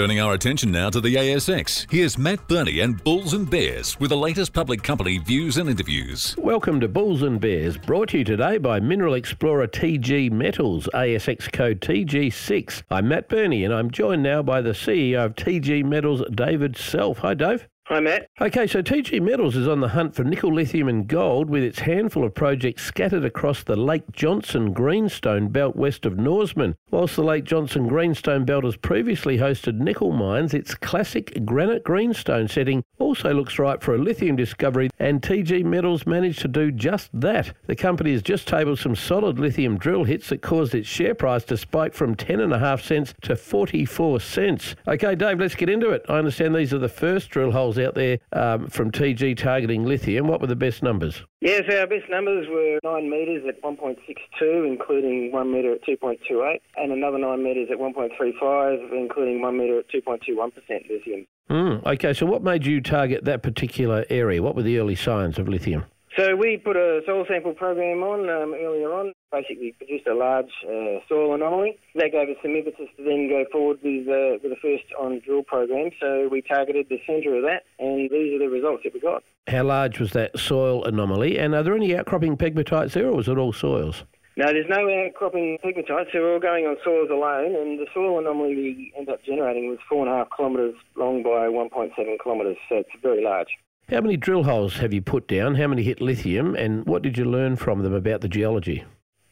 Turning our attention now to the ASX, here's Matt Birney and Bulls and Bears with the latest public company views and interviews. Welcome to Bulls and Bears, brought to you today by Mineral Explorer TG Metals, ASX code TG6. I'm Matt Birney and I'm joined now by the CEO of TG Metals, David Selfe. Hi, Dave. Hi, Matt. Okay, so TG Metals is on the hunt for nickel, lithium, and gold with its handful of projects scattered across the Lake Johnson Greenstone belt west of Norseman. Whilst the Lake Johnson Greenstone belt has previously hosted nickel mines, its classic granite greenstone setting also looks ripe for a lithium discovery, and TG Metals managed to do just that. The company has just tabled some solid lithium drill hits that caused its share price to spike from 10.5 cents to 44 cents. Okay, Dave, let's get into it. I understand these are the first drill holes out there um, from TG targeting lithium. What were the best numbers? Yes, our best numbers were 9 metres at 1.62, including 1 metre at 2.28, and another 9 metres at 1.35, including 1 metre at 2.21% lithium. Mm, okay, so what made you target that particular area? What were the early signs of lithium? We put a soil sample program on um, earlier on. Basically, produced a large uh, soil anomaly. That gave us some impetus to then go forward with uh, with the first on drill program. So we targeted the centre of that, and these are the results that we got. How large was that soil anomaly? And are there any outcropping pegmatites there, or was it all soils? No, there's no outcropping pegmatites, so we're all going on soils alone, and the soil anomaly we ended up generating was four and a half kilometres long by 1.7 kilometres, so it's very large. How many drill holes have you put down? How many hit lithium? And what did you learn from them about the geology?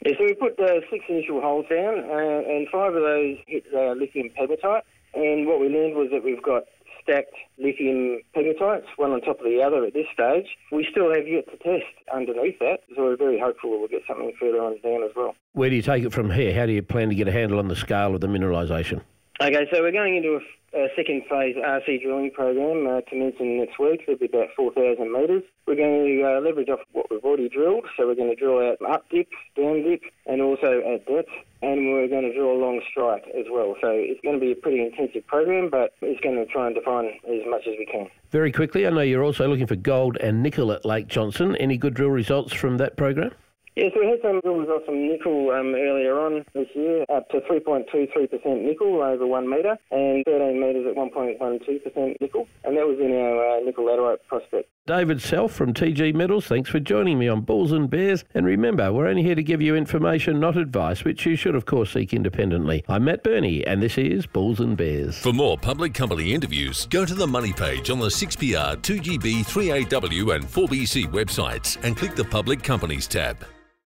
Yeah, so we put uh, six initial holes down, uh, and five of those hit uh, lithium pegmatite. And what we learned was that we've got stacked lithium pegmatites, one on top of the other at this stage. We still have yet to test underneath that, so we're very hopeful we'll get something further on down as well. Where do you take it from here? How do you plan to get a handle on the scale of the mineralisation? Okay, so we're going into a a second phase RC drilling program uh, commencing next week. It'll be about 4,000 metres. We're going to uh, leverage off what we've already drilled, so we're going to drill out up dip, down dip, and also at depth, and we're going to drill along strike as well. So it's going to be a pretty intensive program, but it's going to try and define as much as we can. Very quickly, I know you're also looking for gold and nickel at Lake Johnson. Any good drill results from that program? Yes, we had some drill results from nickel um, earlier on this year, up to 3.23% nickel over one metre and 13 metres at 1.12% nickel, and that was in our uh, nickel laterite prospect. David Selfe from TG Metals, thanks for joining me on Bulls and Bears. And remember, we're only here to give you information, not advice, which you should, of course, seek independently. I'm Matt Birney, and this is Bulls and Bears. For more public company interviews, go to the Money page on the 6PR, 2GB, 3AW, and 4BC websites and click the Public Companies tab.